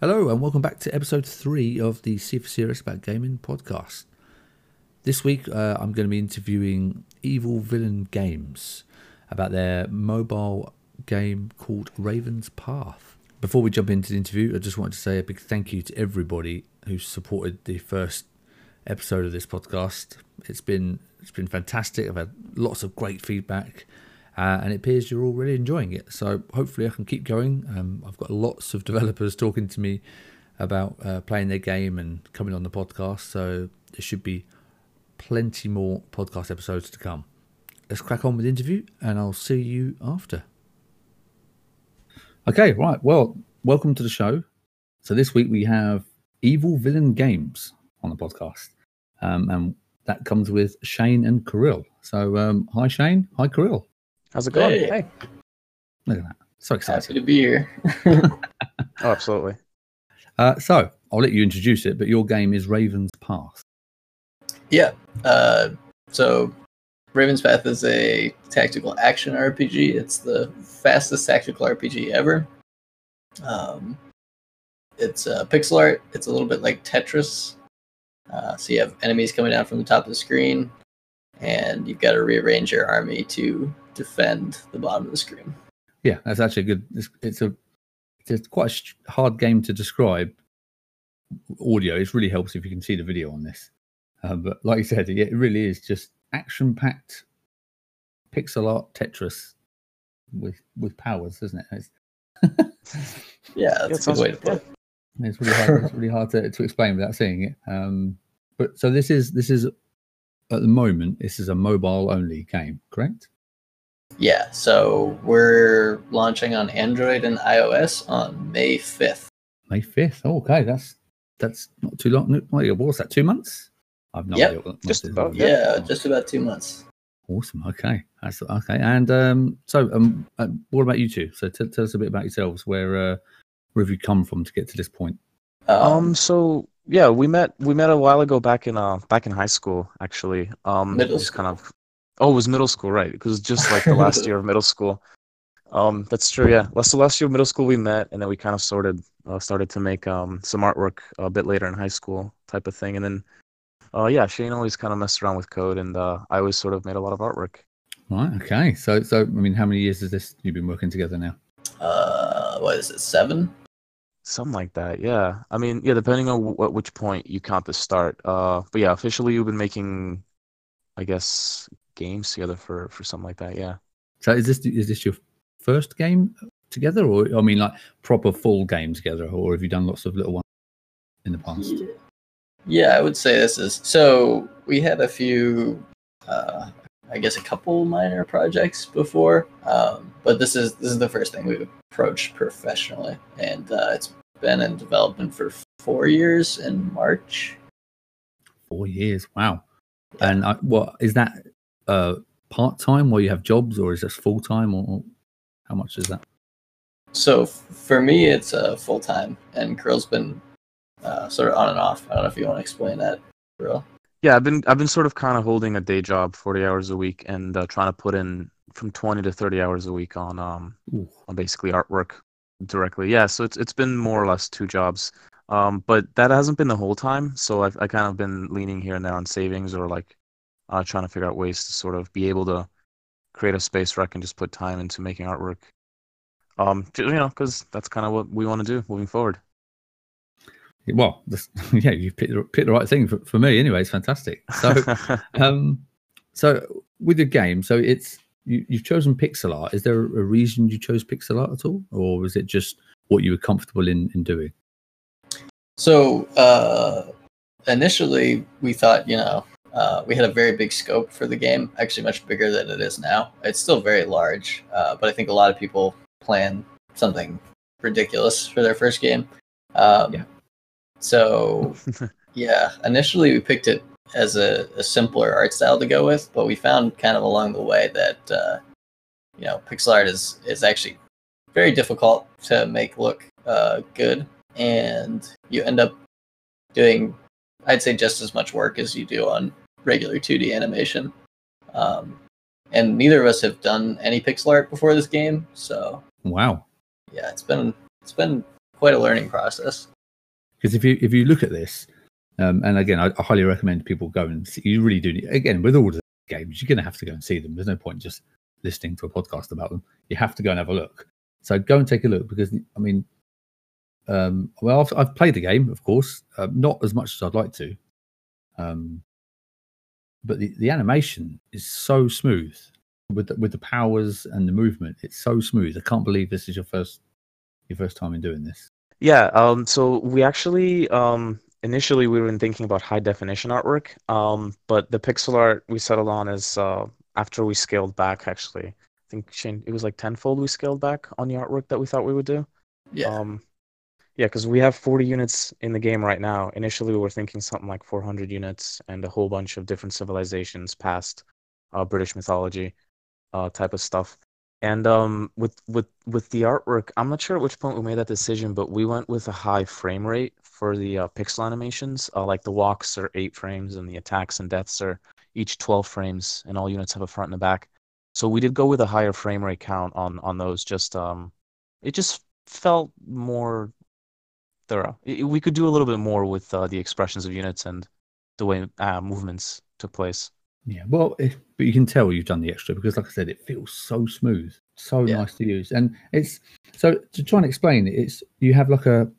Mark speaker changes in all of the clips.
Speaker 1: Hello, and welcome back to episode three of the for Serious About Gaming podcast. This week, uh, I'm going to be interviewing Evil Villain Games about their mobile game called Raven's Path. Before we jump into the interview, I just wanted to say a big thank you to everybody who supported the first episode of this podcast. It's been it's been fantastic. I've had lots of great feedback, uh, and it appears you're all really enjoying it. So hopefully, I can keep going. Um, I've got lots of developers talking to me about uh, playing their game and coming on the podcast. So there should be plenty more podcast episodes to come. Let's crack on with the interview, and I'll see you after. Okay, right. Well, welcome to the show. So this week we have Evil Villain Games on the podcast, um, and that comes with Shane and Kirill. So, um, hi Shane, hi Kirill.
Speaker 2: How's it going?
Speaker 3: Hey.
Speaker 2: Hey.
Speaker 1: Look at that, so
Speaker 3: Happy
Speaker 1: excited.
Speaker 3: to be here.
Speaker 2: Oh, absolutely.
Speaker 1: Uh, so I'll let you introduce it, but your game is Raven's Path.
Speaker 3: yeah. Uh, so, Raven's Path is a tactical action RPG. It's the fastest tactical RPG ever. Um, it's uh, pixel art. It's a little bit like Tetris. Uh, so you have enemies coming down from the top of the screen, and you've got to rearrange your army to defend the bottom of the screen.
Speaker 1: Yeah, that's actually a good. It's, it's a it's quite a sh- hard game to describe. Audio, it really helps if you can see the video on this. Uh, but like you said, yeah, it really is just action-packed pixel art Tetris with with powers, isn't it? It's,
Speaker 3: Yeah,
Speaker 2: Yeah, it
Speaker 3: that's a good way to put it.
Speaker 1: it's really hard. it's really hard to, to explain without seeing it. Um, but so this is this is at the moment this is a mobile only game, correct?
Speaker 3: Yeah, so we're launching on Android and iOS on May 5th.
Speaker 1: May fifth. Oh, okay, that's that's not too long. What was that? Two months? I've no
Speaker 3: Yep,
Speaker 1: idea. What
Speaker 2: just about,
Speaker 3: Yeah,
Speaker 1: Oh,
Speaker 3: just about two months.
Speaker 1: Awesome. Okay, that's okay. And um, so, um, uh, what about you two? So, t- tell us a bit about yourselves. Where uh, where have you come from to get to this point?
Speaker 2: Um, so yeah, we met we met a while ago back in uh back in high school actually. Um,
Speaker 3: Middle
Speaker 2: just kind of. Oh, it was middle school, right? Because just like the last year of middle school. Um, that's true. Yeah, last the last year of middle school we met, and then we kind of sorted uh, started to make um some artwork a bit later in high school type of thing, and then. Uh, yeah, Shane always kind of messed around with code, and uh, I always sort of made a lot of artwork.
Speaker 1: Right. Okay. So, so I mean, how many years has this you've been working together now?
Speaker 3: uh, what is it, seven?
Speaker 2: Something like that, yeah. I mean, yeah, depending on w- at which point you count the start. Uh, but yeah, officially you've been making, I guess, games together for for something like that. Yeah.
Speaker 1: So, is this is this your first game together, or I mean, like proper full game together, or have you done lots of little ones in the past?
Speaker 3: Yeah, I would say this is so. We had a few, uh, I guess, a couple minor projects before, um, but this is this is the first thing we've approached professionally, and uh, it's been in development for four years in March.
Speaker 1: Four years. Wow.
Speaker 3: Yeah.
Speaker 1: And uh, what is that? Uh, part time, while you have jobs, or is this full time, or or how much is that?
Speaker 3: So for me, it's uh, full time, and Kirill's been uh, sort of on and off. I don't know if you want to explain that, Kirill.
Speaker 2: Yeah, I've been I've been sort of kind of holding a day job, 40 hours a week, and uh, trying to put in from 20 to 30 hours a week on um
Speaker 1: Ooh.
Speaker 2: on basically artwork directly. Yeah, so it's it's been more or less two jobs. Um, but that hasn't been the whole time. So I've I kind of been leaning here and there on savings or like uh, trying to figure out ways to sort of be able to create a space where I can just put time into making artwork. Um, you know, because that's kind of what we want to do moving forward.
Speaker 1: Well, this, yeah, you picked the, picked the right thing for, for me. Anyway, it's fantastic. So, um, so with the game, so it's you, you've chosen pixel art. Is there a reason you chose pixel art at all, or was it just what you were comfortable in in doing?
Speaker 3: So uh, initially, we thought, you know, uh, we had a very big scope for the game, actually much bigger than it is now. It's still very large, uh, but I think a lot of people plan something ridiculous for their first game. Um,
Speaker 1: Yeah.
Speaker 3: So yeah, initially we picked it as a, a simpler art style to go with, but we found kind of along the way that uh, you know pixel art is is actually very difficult to make look uh, good, and you end up doing I'd say just as much work as you do on regular 2D animation. Um, and neither of us have done any pixel art before this game, so
Speaker 1: Wow.
Speaker 3: yeah, it's been it's been quite a learning process.
Speaker 1: Because if you if you look at this, um, and again, I, I highly recommend people go and see, you really do. Need, again, with all the games, you're going to have to go and see them. There's no point just listening to a podcast about them. You have to go and have a look. So go and take a look because I mean, um, well, I've, I've played the game, of course, uh, not as much as I'd like to, um, but the, the animation is so smooth with the, with the powers and the movement. It's so smooth. I can't believe this is your first your first time in doing this.
Speaker 2: Yeah. Um. So we actually um initially we were thinking about high definition artwork. Um. But the pixel art we settled on is uh after we scaled back actually. I think Shane, it was like tenfold we scaled back on the artwork that we thought we would do.
Speaker 3: Yeah.
Speaker 2: Um, yeah, because we have 40 units in the game right now. Initially, we were thinking something like 400 units and a whole bunch of different civilizations past uh, British mythology uh, type of stuff. And um, with with with the artwork, I'm not sure at which point we made that decision, but we went with a high frame rate for the uh, pixel animations. Uh, like the walks are eight frames, and the attacks and deaths are each 12 frames, and all units have a front and a back. So we did go with a higher frame rate count on on those. Just um, it just felt more thorough. We could do a little bit more with uh, the expressions of units and the way uh, movements took place.
Speaker 1: Yeah, well, if, but you can tell you've done the extra because, like I said, it feels so smooth, so
Speaker 3: Yeah.
Speaker 1: nice to use, and it's so to try and explain it. It's you have like a,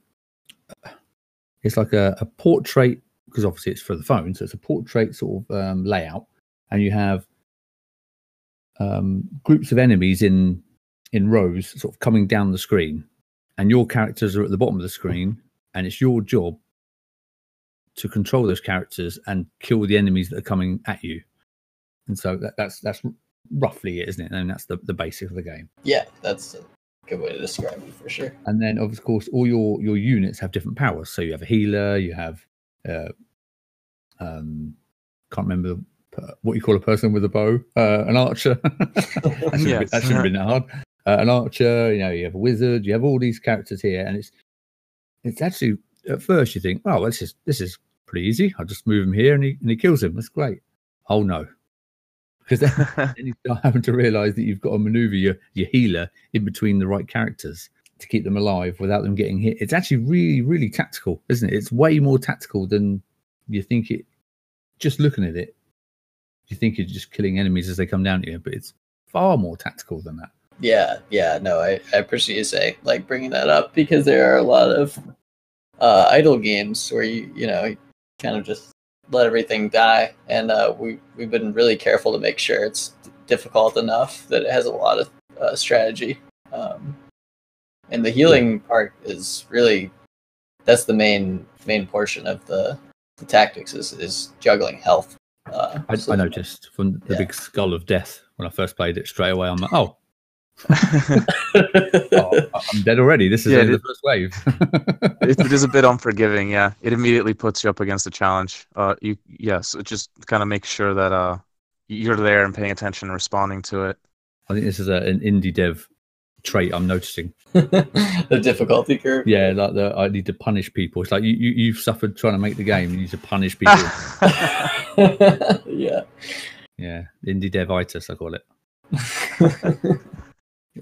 Speaker 1: it's like a, a portrait because obviously it's for the phone, so it's a portrait sort of um, layout, and you have um, groups of enemies in in rows, sort of coming down the screen, and your characters are at the bottom of the screen, and it's your job to control those characters and kill the enemies that are coming at you. And so that, that's that's roughly it, isn't it? And that's the, the basic of the game.
Speaker 3: Yeah, that's a good way to describe it for sure.
Speaker 1: And then of course all your your units have different powers. So you have a healer, you have uh, um can't remember what you call a person with a bow, uh, an archer. that shouldn't, have been, that shouldn't have been that hard. Uh, an archer, you know, you have a wizard, you have all these characters here, and it's it's actually at first you think, oh, this is this is pretty easy. I'll just move him here, and he and he kills him. That's great. Oh no, because then, then you start having to realise that you've got to manoeuvre your your healer in between the right characters to keep them alive without them getting hit. It's actually really really tactical, isn't it? It's way more tactical than you think it. Just looking at it, you think you're just killing enemies as they come down to you, but it's far more tactical than that.
Speaker 3: Yeah, yeah, no, I, I appreciate you say like bringing that up because there are a lot of uh, idle games where you you know you kind of just let everything die, and uh, we we've been really careful to make sure it's difficult enough that it has a lot of uh, strategy. Um, and the healing part is really that's the main main portion of the, the tactics is is juggling health. Uh,
Speaker 1: I,
Speaker 3: so-
Speaker 1: I noticed from the
Speaker 3: Yeah.
Speaker 1: big skull of death when I first played it straight away. I'm like, oh, oh I'm dead already. This is
Speaker 2: Yeah,
Speaker 1: the first wave.
Speaker 2: it, it is a bit unforgiving. Yeah, it immediately puts you up against a challenge. Uh, you yes, it just kind of make sure that uh you're there and paying attention and responding to it.
Speaker 1: I think this is a, an indie dev trait I'm noticing.
Speaker 3: the difficulty curve.
Speaker 1: Yeah, like the I need to punish people. It's like you, you you've suffered trying to make the game. You need to punish people.
Speaker 3: yeah.
Speaker 1: yeah, indie devitis, I call it.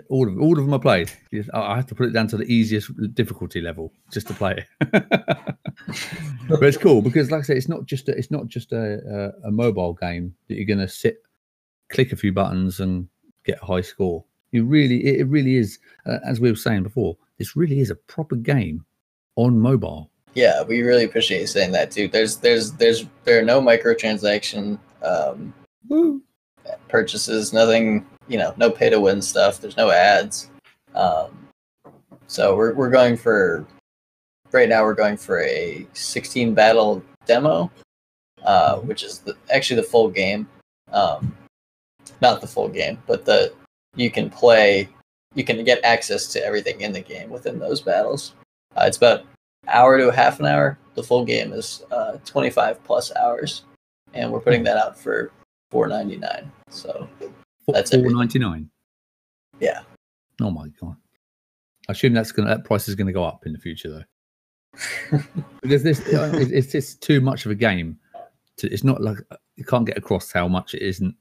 Speaker 1: All of all of them I played. I have to put it down to the easiest difficulty level just to play it. but it's cool because, like I said, it's not just a, it's not just a, a, a mobile game that you're going to sit, click a few buttons, and get a high score. You really, it, it really is, uh, as we were saying before, this really is a proper game on mobile.
Speaker 3: Yeah, we really appreciate you saying that too. There's there's there's there are no microtransaction um,
Speaker 1: Woo.
Speaker 3: purchases, nothing, you know, no pay to win stuff. There's no ads. Um, so we're we're going for right now we're going for a 16 battle demo, uh, which is the, actually the full game. Um, not the full game, but the you can play, you can get access to everything in the game within those battles. Uh, it's about hour to a half an hour. The full game is uh, 25 plus hours, and we're putting that out for 4.99. So That's
Speaker 1: Four
Speaker 3: everything.
Speaker 1: ninety nine.
Speaker 3: yeah,
Speaker 1: Oh my god! I assume that's gonna that price is gonna go up in the future though, because this it- it's just too much of a game. To, it's not like you can't get across how much it isn't.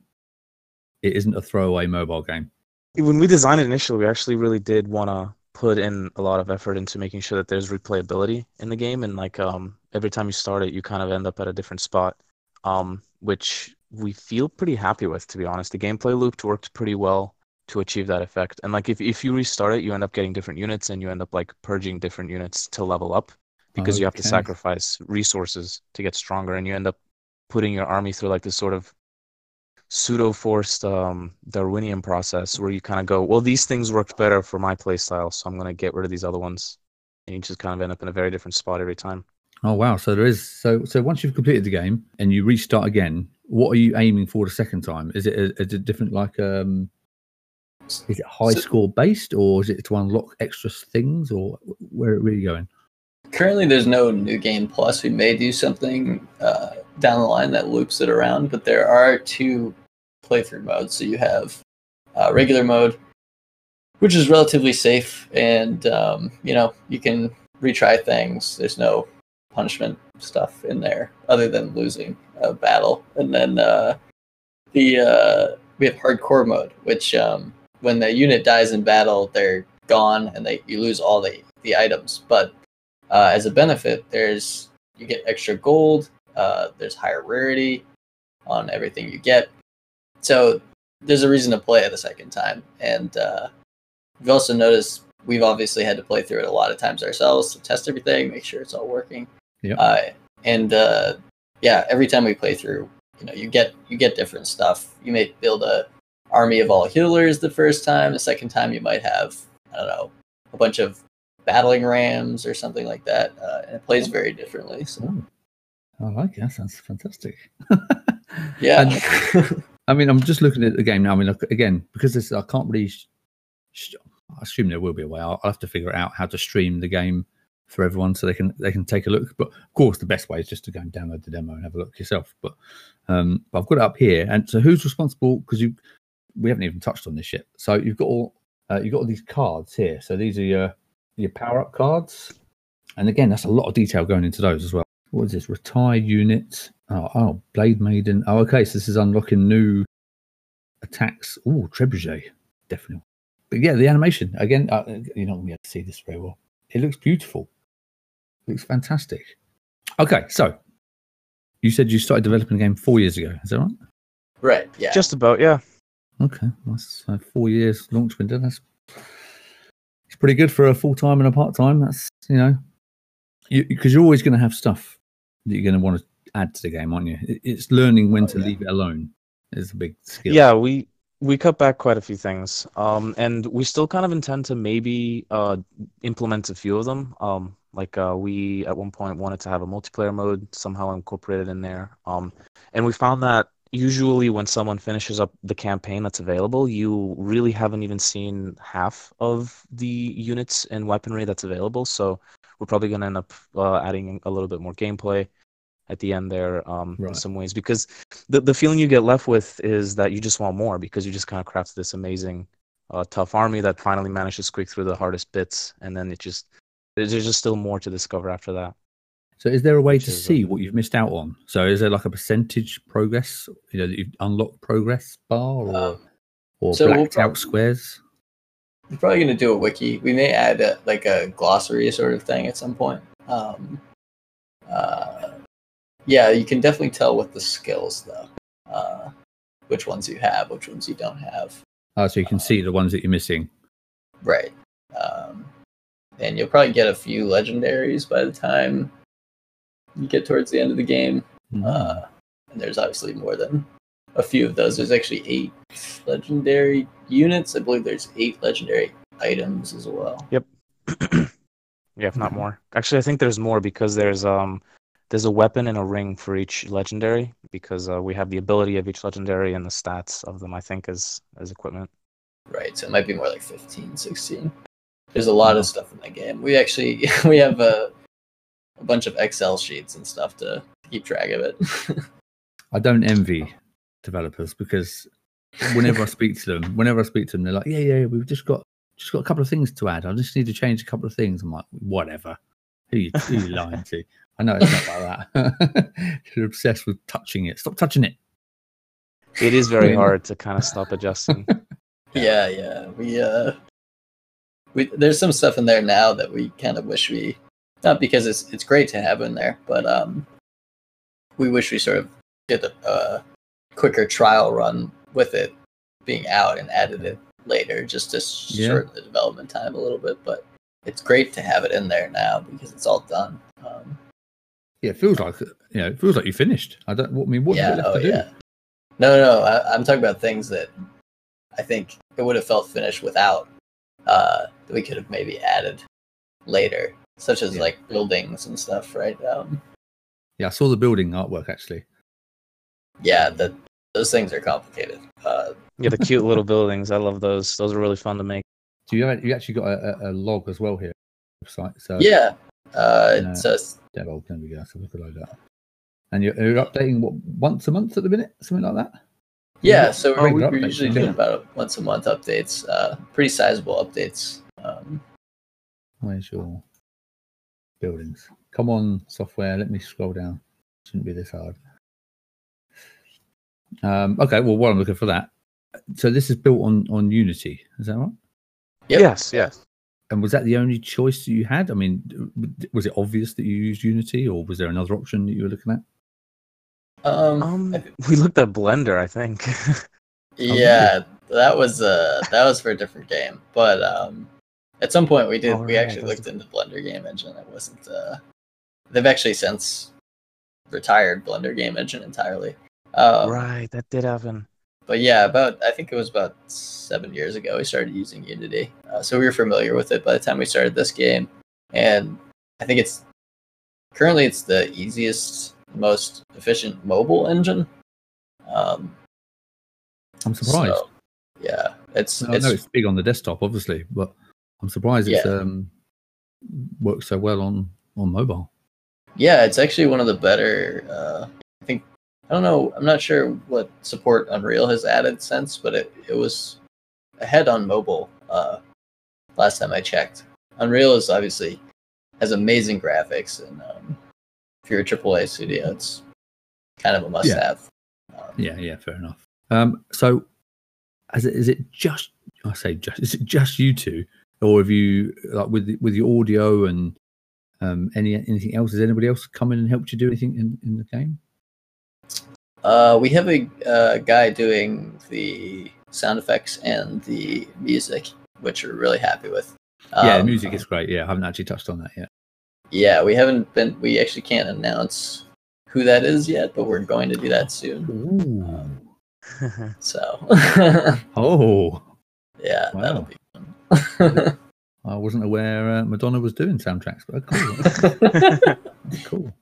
Speaker 1: It isn't a throwaway mobile game.
Speaker 2: when we designed it initially, we actually really did want to put in a lot of effort into making sure that there's replayability in the game, and like um, every time you start it, you kind of end up at a different spot, um, which we feel pretty happy with, to be honest. The gameplay loop worked pretty well to achieve that effect, and like if if you restart it, you end up getting different units, and you end up like purging different units to level up because you have to sacrifice resources to get stronger, and you end up putting your army through like this sort of pseudo forced um, Darwinian process where you kind of go, well, these things worked better for my playstyle, so I'm going to get rid of these other ones. And you just kind of end up in a very different spot every time.
Speaker 1: Oh wow! So there is so so once you've completed the game and you restart again, what are you aiming for the second time? Is it a, is it different like um? Is it high
Speaker 3: So-
Speaker 1: score based or is it to unlock extra things or where are we going?
Speaker 3: Currently, there's no new game plus. We may do something uh, down the line that loops it around, but there are two playthrough modes. So you have uh, regular mode, which is relatively safe, and um, you know you can retry things. There's no punishment stuff in there other than losing a battle, and then uh, the uh, we have hardcore mode, which um, when the unit dies in battle, they're gone, and they you lose all the the items, but uh, as a benefit, there's you get extra gold. Uh, there's higher rarity on everything you get. So there's a reason to play it a second time. And uh, we've also noticed we've obviously had to play through it a lot of times ourselves to test everything, make sure it's all working.
Speaker 1: Yeah.
Speaker 3: Uh, and uh, yeah, every time we play through, you know, you get you get different stuff. You may build a army of all healers the first time. The second time, you might have I don't know a bunch of battling rams or something like that. Uh, and it plays very differently. So
Speaker 1: Oh, I like it. That sounds fantastic.
Speaker 3: yeah,
Speaker 1: And- I mean, I'm just looking at the game now. I mean, look, again, because this, I can't really. Sh- sh- I assume there will be a way. I'll, I'll have to figure out how to stream the game for everyone so they can they can take a look. But of course, the best way is just to go and download the demo and have a look yourself. But um, but I've got it up here, and so who's responsible? Because you we haven't even touched on this yet. So you've got all uh, you've got all these cards here. So these are your your power up cards, and again, that's a lot of detail going into those as well. What is this? Retire unit. Oh, oh, Blade Maiden. Oh, okay. So this is unlocking new attacks. Oh, Trebuchet, definitely. But yeah, the animation again. Uh, you're not going to be able to see this very well. It looks beautiful. It looks fantastic. Okay, so you said you started developing the game four years ago. Is that right?
Speaker 3: right. Yeah,
Speaker 2: Just about, yeah.
Speaker 1: Okay, that's uh, four years launch window. That's it's pretty good for a full time and a part time. That's you know, because you, are always going to have stuff that you're going to want to add to the game, aren't you? It, it's learning when
Speaker 3: Oh,
Speaker 1: to
Speaker 3: yeah.
Speaker 1: leave it alone is a big skill.
Speaker 2: Yeah, we we cut back quite a few things, um, and we still kind of intend to maybe uh, implement a few of them. Um, like uh, we at one point wanted to have a multiplayer mode somehow incorporated in there, um, and we found that usually when someone finishes up the campaign that's available, you really haven't even seen half of the units and weaponry that's available. So we're probably going to end up uh, adding a little bit more gameplay at the end there um, in some ways because the, the feeling you get left with is that you just want more because you just kind of crafted this amazing uh, tough army that finally managed to squeak through the hardest bits and then it just there's there's just still more to discover after that
Speaker 1: So is there a way
Speaker 2: Which
Speaker 1: to see
Speaker 2: um,
Speaker 1: what you've missed out on? So is there like a percentage progress? You know, that you've unlocked progress bar or
Speaker 3: um,
Speaker 1: or
Speaker 3: so we'll
Speaker 1: blacked
Speaker 3: prob-
Speaker 1: out squares?
Speaker 3: we're probably going to do a wiki. We may add a, like a glossary sort of thing at some point. Um, uh, yeah, you can definitely tell with the skills though, uh, which ones you have, which ones you don't have.
Speaker 1: Oh, so you can see the ones that you're missing.
Speaker 3: Right. Um, and you'll probably get a few legendaries by the time you get towards the end of the game.
Speaker 1: Mhm.
Speaker 3: Uh, and there's obviously more than a few of those. There's actually eight legendary units. I believe there's eight legendary items as well. Yep.
Speaker 2: yeah if not
Speaker 1: Mhm.
Speaker 2: more actually i think there's more because there's um there's a weapon and a ring for each legendary because uh, we have the ability of each legendary and the stats of them i think as as equipment
Speaker 3: Right. So it might be more like 15, 16. There's a lot of stuff in that game. We actually we have a, a bunch of Excel sheets and stuff to keep track of it.
Speaker 1: I don't envy developers because whenever I speak to them, whenever I speak to them, they're like, "Yeah, yeah, we've just got just got a couple of things to add. I just need to change a couple of things." I'm like, "Whatever. Who you, who you lying to?" I know it's not like that. You're obsessed with touching it. Stop touching it.
Speaker 2: it is very hard to kind of stop adjusting
Speaker 3: yeah, yeah. We uh we there's some stuff in there now that we kind of wish we not because it's it's great to have in there, but um, we wish we sort of did a, a quicker trial run with it being out and added it later, just to
Speaker 1: Yeah.
Speaker 3: shorten the development time a little bit. But it's great to have it in there now because it's all done. Um,
Speaker 1: Yeah, it feels like you know, it feels like you finished. I don't. I mean, what's
Speaker 3: yeah,
Speaker 1: left
Speaker 3: oh
Speaker 1: to do?
Speaker 3: yeah. No, no, I, I'm talking about things that I think it would have felt finished without. Uh, that we could have maybe added later, such as
Speaker 1: Yeah.
Speaker 3: like buildings and stuff, right? Um,
Speaker 1: Yeah, I saw the building artwork actually.
Speaker 3: yeah, the those things are complicated. Uh,
Speaker 2: Yeah, the cute little buildings. I love those. Those are really fun to make.
Speaker 1: Do you have, you actually got a, a, a log as well here? Website. So
Speaker 3: yeah, uh,
Speaker 1: No.
Speaker 3: it's just
Speaker 1: Dev, there we go. So we could load that. And you're, you're updating what once a month at the minute, something like that.
Speaker 3: yeah. So
Speaker 1: Oh,
Speaker 3: we're,
Speaker 1: we
Speaker 3: we're usually doing
Speaker 1: yeah.
Speaker 3: about once a month updates. Uh, pretty sizable updates. Um,
Speaker 1: Where's your buildings? Come on, software. Let me scroll down. Shouldn't be this hard. Um, okay, well, while I'm looking for that, so this is built on on Unity. Is that right?
Speaker 3: Yep.
Speaker 2: Yes, yes.
Speaker 1: And was that the only choice you had? I mean, was it obvious that you used Unity, or was there another option that you were looking at?
Speaker 3: um,
Speaker 2: Um, we looked at Blender, I think.
Speaker 3: yeah, that was uh that was for a different game, but um, at some point we did
Speaker 2: Oh,
Speaker 3: we
Speaker 2: right,
Speaker 3: actually looked into Blender Game Engine. It wasn't. Uh, they've actually since retired Blender Game Engine entirely. Um,
Speaker 2: right, that did happen.
Speaker 3: But yeah, about I think it was about seven years ago we started using Unity, uh, so we were familiar with it by the time we started this game, and I think it's currently it's the easiest, most efficient mobile engine. Um,
Speaker 1: I'm surprised.
Speaker 3: so, yeah, it's
Speaker 1: No, I
Speaker 3: it's
Speaker 1: know it's big on the desktop, obviously, but I'm surprised it's
Speaker 3: Yeah.
Speaker 1: um, works so well on on mobile.
Speaker 3: yeah, it's actually one of the better. Uh, I think I don't know. I'm not sure what support Unreal has added since, but it it was ahead on mobile uh, last time I checked. Unreal is obviously has amazing graphics, and um, if you're a AAA studio, it's kind of a must-have. Um,
Speaker 1: Yeah, yeah, fair enough. Um, so, is it is it just I say just is it just you two, or have you like with with your audio and um, any anything else? Has anybody else come in and helped you do anything in, in the game?
Speaker 3: Uh, we have a uh, guy doing the sound effects and the music, which we're really happy with.
Speaker 1: yeah, the
Speaker 3: Um,
Speaker 1: music is great. Yeah, I haven't actually touched on that yet.
Speaker 3: Yeah, we haven't been. We actually can't announce who that is yet, but we're going to do that soon.
Speaker 1: Ooh.
Speaker 3: So,
Speaker 1: Oh,
Speaker 3: yeah,
Speaker 1: Wow.
Speaker 3: that'll be fun.
Speaker 1: I wasn't aware uh, Madonna was doing soundtracks, but cool. That's cool.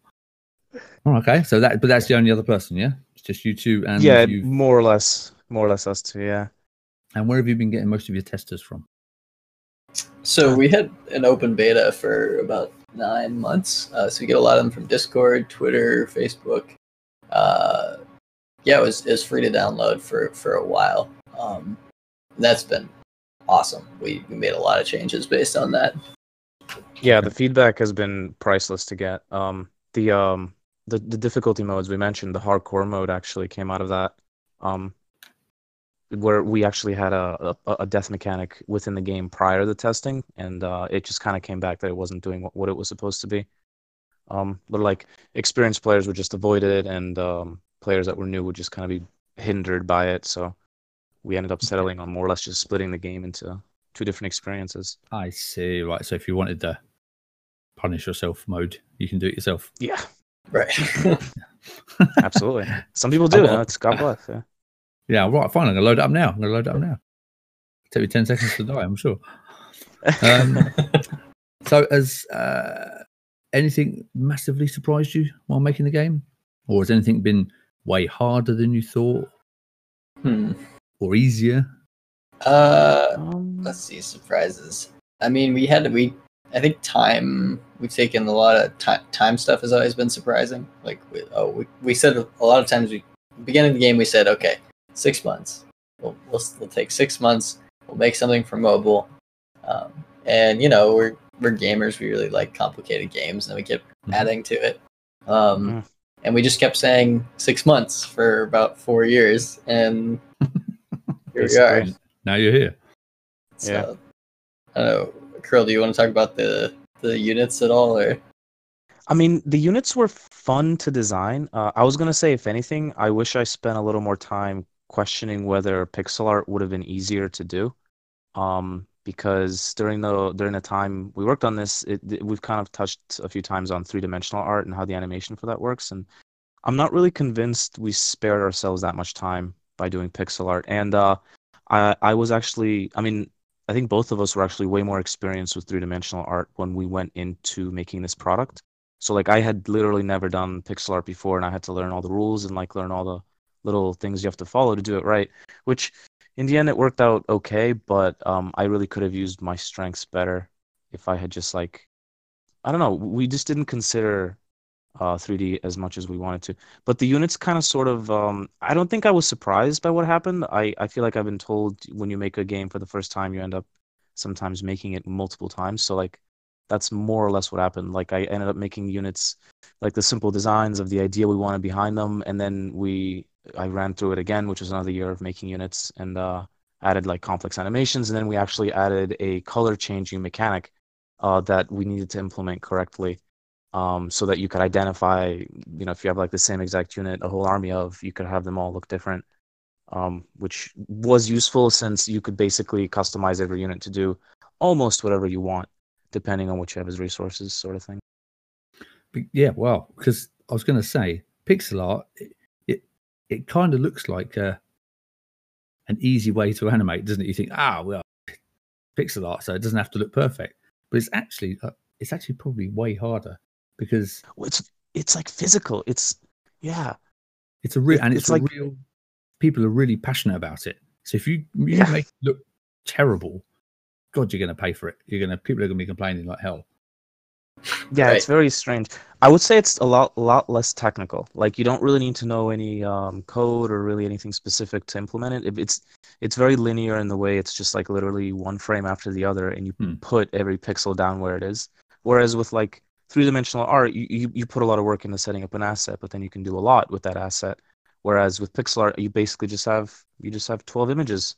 Speaker 1: Oh, okay, so that but that's the only other person, yeah? It's just you two and
Speaker 2: yeah,
Speaker 1: you.
Speaker 2: more or less, more or less us two. Yeah.
Speaker 1: And where have you been getting most of your testers from?
Speaker 3: so we had an open beta for about nine months. Uh, so we get a lot of them from Discord, Twitter, Facebook. Uh, yeah, it was it was free to download for for a while. Um, that's been awesome. We we made a lot of changes based on that.
Speaker 2: Yeah, the feedback has been priceless to get. Um, the um, the the difficulty modes we mentioned, the hardcore mode actually came out of that. Um, where we actually had a a, a death mechanic within the game prior to the testing, and uh, it just kind of came back that it wasn't doing what, what it was supposed to be. Um, but like experienced players would just avoid it, and um, players that were new would just kind of be hindered by it. So we ended up settling on more or less just splitting the game into two different experiences.
Speaker 1: I see. Right. So if you wanted the punish yourself mode, you can do it yourself.
Speaker 2: Yeah,
Speaker 3: Right.
Speaker 2: absolutely. Some people do.
Speaker 1: I've
Speaker 2: you
Speaker 1: got-
Speaker 2: know, it's God bless. Yeah.
Speaker 1: Yeah. Right. Fine. I'm gonna load it up now. I'm gonna load it up now. Take me ten seconds to die. I'm sure. Um, so, has uh, anything massively surprised you while making the game, or has anything been way harder than you thought,
Speaker 3: hmm.
Speaker 1: or easier?
Speaker 3: Uh,
Speaker 2: Um,
Speaker 3: let's see surprises i mean we had we i think time we've taken a lot of time time stuff has always been surprising like we, oh we, we said a lot of times we beginning of the game we said okay six months we'll, we'll, we'll take six months we'll make something for mobile um, and you know we're we're gamers we really like complicated games and we kept
Speaker 1: Mhm.
Speaker 3: adding to it um, and we just kept saying six months for about four years and here we are.
Speaker 1: Now you're here.
Speaker 3: so,
Speaker 2: Yeah.
Speaker 3: I don't know. Kirill, do you want to talk about the the units at all, or?
Speaker 2: I mean, the units were fun to design. Uh, I was gonna say, if anything, I wish I spent a little more time questioning whether pixel art would have been easier to do. Um, because during the during the time we worked on this, it, it, we've kind of touched a few times on three dimensional art and how the animation for that works. And I'm not really convinced we spared ourselves that much time by doing pixel art. And uh, I I was actually, I mean, I think both of us were actually way more experienced with three dimensional art when we went into making this product. So like I had literally never done pixel art before, and I had to learn all the rules and like learn all the little things you have to follow to do it right. Which in the end it worked out okay, but um, I really could have used my strengths better if I had just like I don't know. We just didn't consider uh, 3D as much as we wanted to. But the units kind of sort of um, I don't think I was surprised by what happened. I I feel like I've been told when you make a game for the first time, you end up sometimes making it multiple times. So like that's more or less what happened. Like I ended up making units like the simple designs of the idea we wanted behind them, and then we I ran through it again, which was another year of making units and uh, added like complex animations, and then we actually added a color changing mechanic uh, that we needed to implement correctly. Um, so that you could identify, you know, if you have like the same exact unit, a whole army of, you could have them all look different, um, which was useful since you could basically customize every unit to do almost whatever you want depending on what you have as resources, sort of thing.
Speaker 1: Yeah, well, because I was going to say pixel art, it it, it kind of looks like a, an easy way to animate, doesn't it? You think, ah, well, pixel art, so it doesn't have to look perfect, but it's actually uh, it's actually probably way harder because
Speaker 2: it's it's like physical. It's yeah,
Speaker 1: it's a real and it's, it's like real. People are really passionate about it. So if you you yeah. make it look terrible, God, you're going to pay for it. You're going to people are going to be complaining like hell.
Speaker 2: Yeah, right. it's very strange. I would say it's a lot, lot less technical. Like you don't really need to know any um, code or really anything specific to implement it. It's it's very linear in the way it's just like literally one frame after the other, and you hmm. put every pixel down where it is. Whereas with like three dimensional art, you, you you put a lot of work into setting up an asset, but then you can do a lot with that asset. Whereas with pixel art, you basically just have you just have twelve images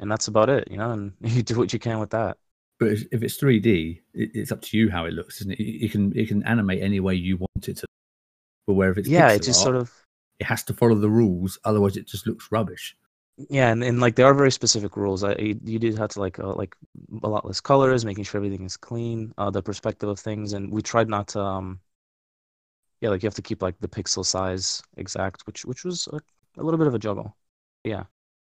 Speaker 2: and that's about it, you know. And you do what you can with that.
Speaker 1: But if it's 3D, it's up to you how it looks, isn't it? You can it can animate any way you want it to. But where if it's
Speaker 2: yeah, it just
Speaker 1: art,
Speaker 2: sort of
Speaker 1: it has to follow the rules, otherwise it just looks rubbish.
Speaker 2: Yeah, and, and like there are very specific rules. I you, you did have to like uh, like a lot less colors, making sure everything is clean, uh, the perspective of things, and we tried not to um yeah like you have to keep like the pixel size exact, which which was a, a little bit of a juggle. Yeah.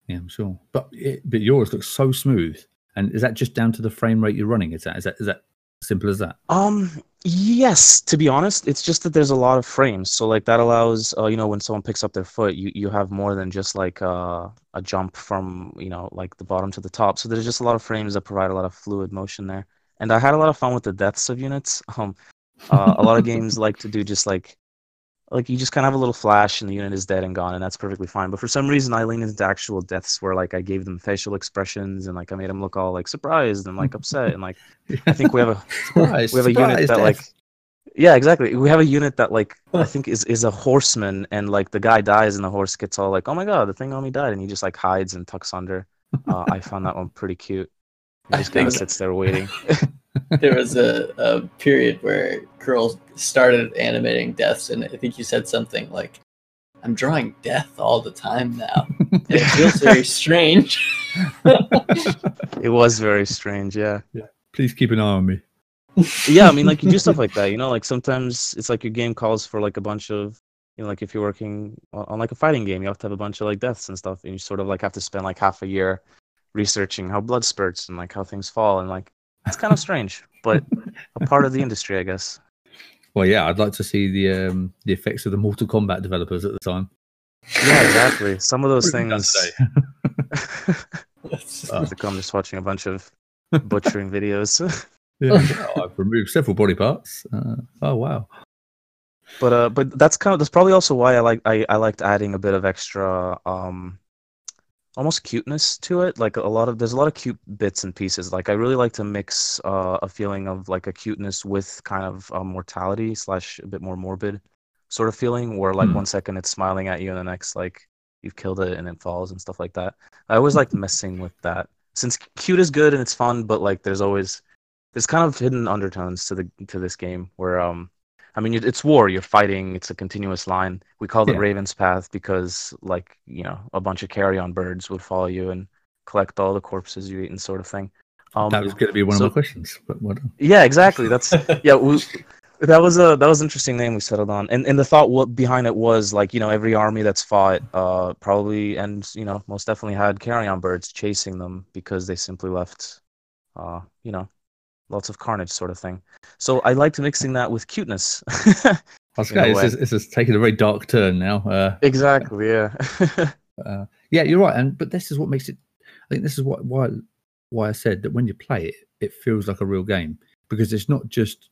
Speaker 1: Yeah, I'm sure. But it, but yours looks so smooth. And is that just down to the frame rate you're running? Is that is that is that simple as that?
Speaker 2: Um, yes. To be honest, it's just that there's a lot of frames. So like that allows, uh, you know, when someone picks up their foot, you you have more than just like uh, a jump from you know like the bottom to the top. So there's just a lot of frames that provide a lot of fluid motion there. And I had a lot of fun with the deaths of units. Um, uh, a lot of games like to do just like like you just kind of have a little flash and the unit is dead and gone and that's perfectly fine. But for some reason i lean into actual deaths where like i gave them facial expressions and like i made them look all like surprised and like upset and like i think we have a surprise, we have a unit that death. like yeah exactly. We have a unit that like i think is is a horseman and like the guy dies and the horse gets all like oh my god the thing on me died and he just like hides and tucks under. Uh, i found that one pretty cute. He just kind of sits there waiting
Speaker 3: there was a, a period where Kirill started animating deaths, and I think you said something like, I'm drawing death all the time now. And it feels very strange.
Speaker 2: it was very strange, yeah.
Speaker 1: Yeah. Please keep an eye on me.
Speaker 2: yeah, I mean, like you do stuff like that, you know. Like sometimes it's like your game calls for like a bunch of, you know, like if you're working on, on like a fighting game, you have to have a bunch of like deaths and stuff, and you sort of like have to spend like half a year researching how blood spurts and like how things fall, and like it's kind of strange, but a part of the industry, I guess.
Speaker 1: Well, yeah, I'd like to see the um, the effects of the Mortal Kombat developers at the time.
Speaker 2: Yeah, exactly. Some of those things. oh. I'm just watching a bunch of butchering videos.
Speaker 1: yeah, I've removed several body parts. Uh, oh wow!
Speaker 2: But uh, but that's kind of that's probably also why I like I, I liked adding a bit of extra um almost cuteness to it. Like a lot of there's a lot of cute bits and pieces. Like I really like to mix uh, a feeling of like a cuteness with kind of a mortality slash a bit more morbid sort of feeling, where like mm. one second it's smiling at you and the next like you've killed it and it falls and stuff like that. I always like messing with that since cute is good and it's fun, but like there's always there's kind of hidden undertones to the to this game where um I mean it's war you're fighting it's a continuous line we call it
Speaker 1: Yeah.
Speaker 2: Raven's Path because like you know a bunch of carrion birds would follow you and collect all the corpses you eat and sort of thing um
Speaker 1: that was going to be one
Speaker 2: so-
Speaker 1: of my questions. But well done.
Speaker 2: yeah exactly that's yeah we, that was a that was an interesting name we settled on and and the thought what behind it was like you know every army that's fought uh probably and you know most definitely had carrion birds chasing them because they simply left uh you know lots of carnage sort of thing so i liked mixing that with cuteness
Speaker 1: I was
Speaker 2: In a
Speaker 1: going to
Speaker 2: way.
Speaker 1: say, it's, it's, it's taking a very dark turn now. Uh,
Speaker 2: exactly yeah
Speaker 1: uh, yeah, you're right. And but this is what makes it. I think this is what why why I said that when you play it, it feels like a real game because it's not just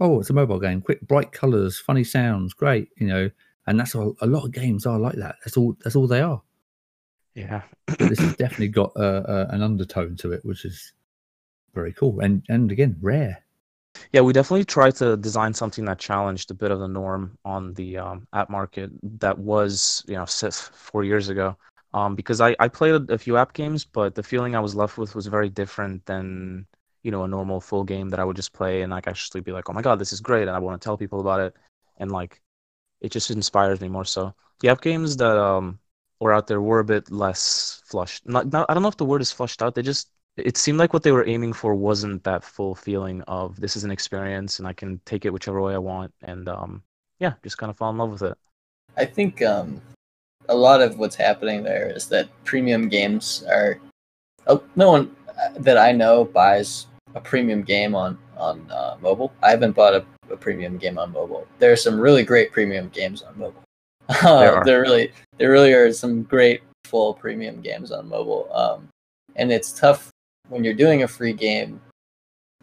Speaker 1: oh, it's a mobile game, quick, bright colors, funny sounds, great, you know. And that's all, a lot of games are like that. That's all. That's all they are.
Speaker 2: yeah
Speaker 1: But this has definitely got uh, uh, an undertone to it, which is very cool and and again rare.
Speaker 2: Yeah, we definitely tried to design something that challenged a bit of the norm on the um, app market that was, you know, four years ago. Um, because I, I played a few app games, but the feeling I was left with was very different than, you know, a normal full game that I would just play and like actually be like, oh my God, this is great. And I want to tell people about it. And like, it just inspires me more so. The app games that um, were out there were a bit less flushed. Not, not, I don't know if the word is flushed out. They just it seemed like what they were aiming for wasn't that full feeling of this is an experience and I can take it whichever way I want and um yeah, just kind of fall in love with it.
Speaker 3: I think um, a lot of what's happening there is that premium games are. Oh, no one uh, that I know buys a premium game on on uh, mobile. I haven't bought a, a premium game on mobile. There are some really great premium games on mobile. Uh,
Speaker 2: there
Speaker 3: really there really are some great full premium games on mobile. Um, and it's tough when you're doing a free game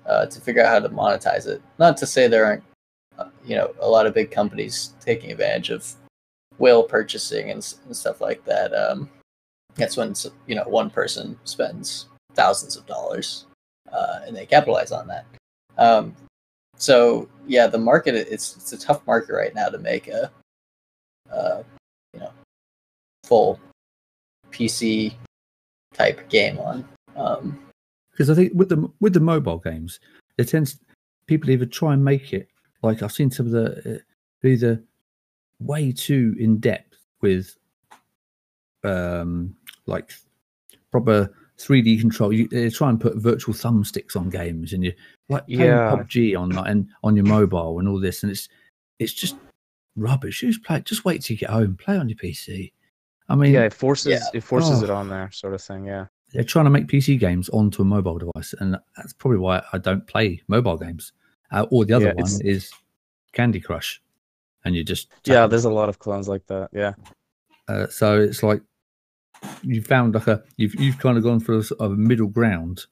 Speaker 3: uh, to figure out how to monetize it. Not to say there aren't uh, you know a lot of big companies taking advantage of whale purchasing and, and stuff like that. Um, that's when you know one person spends thousands of dollars uh, and they capitalize on that. Um, so yeah, the market it's it's a tough market right now to make a uh, you know full PC type game on. Um,
Speaker 1: because I think with the with the mobile games, it tends people either try and make it like I've seen some of the uh, either way too in depth with um like proper 3D control. You they try and put virtual thumbsticks on games, and you like playing
Speaker 2: Yeah.
Speaker 1: PUBG on like, and on your mobile and all this, and it's it's just rubbish. Just play. Just wait till you get home. Play on your PC. I mean,
Speaker 2: Yeah, it forces
Speaker 3: Yeah.
Speaker 2: it forces
Speaker 1: Oh.
Speaker 2: it on there sort of thing, yeah.
Speaker 1: They're trying to make PC games onto a mobile device, and that's probably why I don't play mobile games. Uh, or the other
Speaker 2: Yeah,
Speaker 1: one is Candy Crush, and you just
Speaker 2: Yeah,
Speaker 1: tap-
Speaker 2: there's a lot of clones like that. Yeah.
Speaker 1: uh, so it's like you found like a you've you've kind of gone for a sort of middle ground.